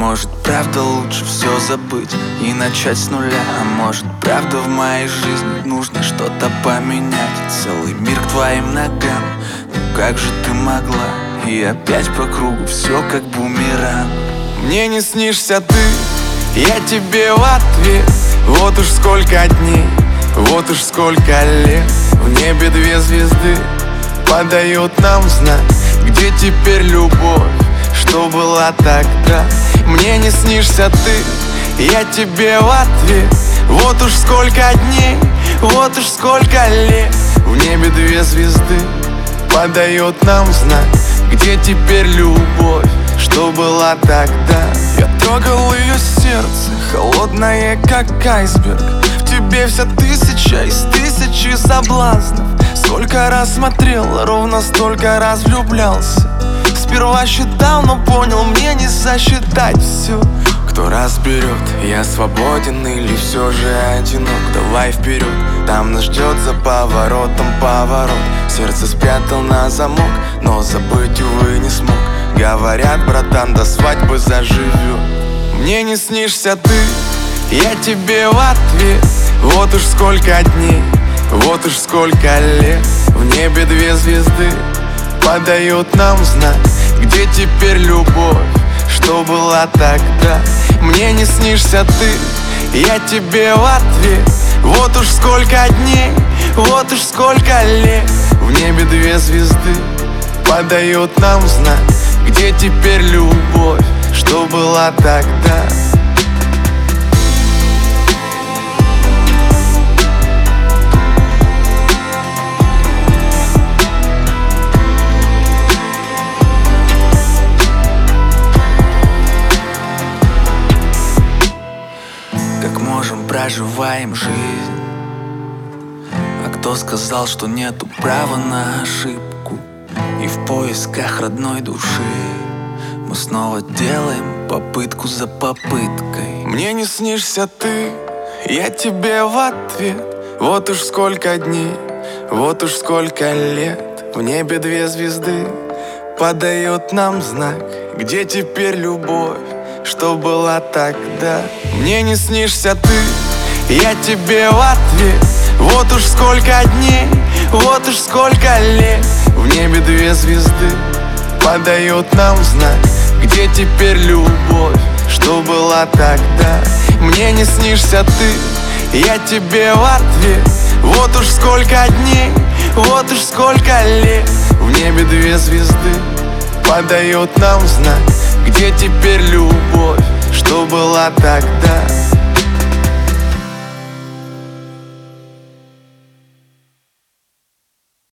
может правда лучше все забыть и начать с нуля. А может правда в моей жизни нужно что-то поменять? Целый мир к твоим ногам, ну как же ты могла? И опять по кругу все как бумеранг. Мне не снишься ты, я тебе в ответ. Вот уж сколько дней, вот уж сколько лет. В небе две звезды подают нам знак Где теперь любовь? что была тогда Мне не снишься ты, я тебе в ответ. Вот уж сколько дней, вот уж сколько лет. В небе две звезды подает нам знак. Где теперь любовь, что была тогда? Я трогал ее сердце, холодное как айсберг. В тебе вся тысяча из тысячи соблазнов. Сколько раз смотрел, ровно столько раз влюблялся Сперва считал, но понял, мне не сосчитать все кто разберет, я свободен или все же одинок? Давай вперед, там нас ждет за поворотом поворот. Сердце спрятал на замок, но забыть, увы, не смог. Говорят, братан, до свадьбы заживет Мне не снишься ты, я тебе в ответ. Вот уж сколько дней, вот уж сколько лет. В небе две звезды подают нам знак была тогда. Мне не снишься ты, я тебе в ответ. Вот уж сколько дней, вот уж сколько лет. В небе две звезды подают нам знак Где теперь любовь, что была тогда проживаем жизнь. А кто сказал, что нету права на ошибку? И в поисках родной души Мы снова делаем попытку за попыткой. Мне не снишься ты, я тебе в ответ. Вот уж сколько дней, вот уж сколько лет. В небе две звезды подает нам знак. Где теперь любовь? что была тогда? Мне не снишься ты, я тебе в ответ Вот уж сколько дней, вот уж сколько лет. В небе две звезды подает нам знак Где теперь любовь, что была тогда. Мне не снишься ты, я тебе в ответ Вот уж сколько дней, вот уж сколько лет. В небе две звезды подает нам знак где теперь любовь, что была тогда?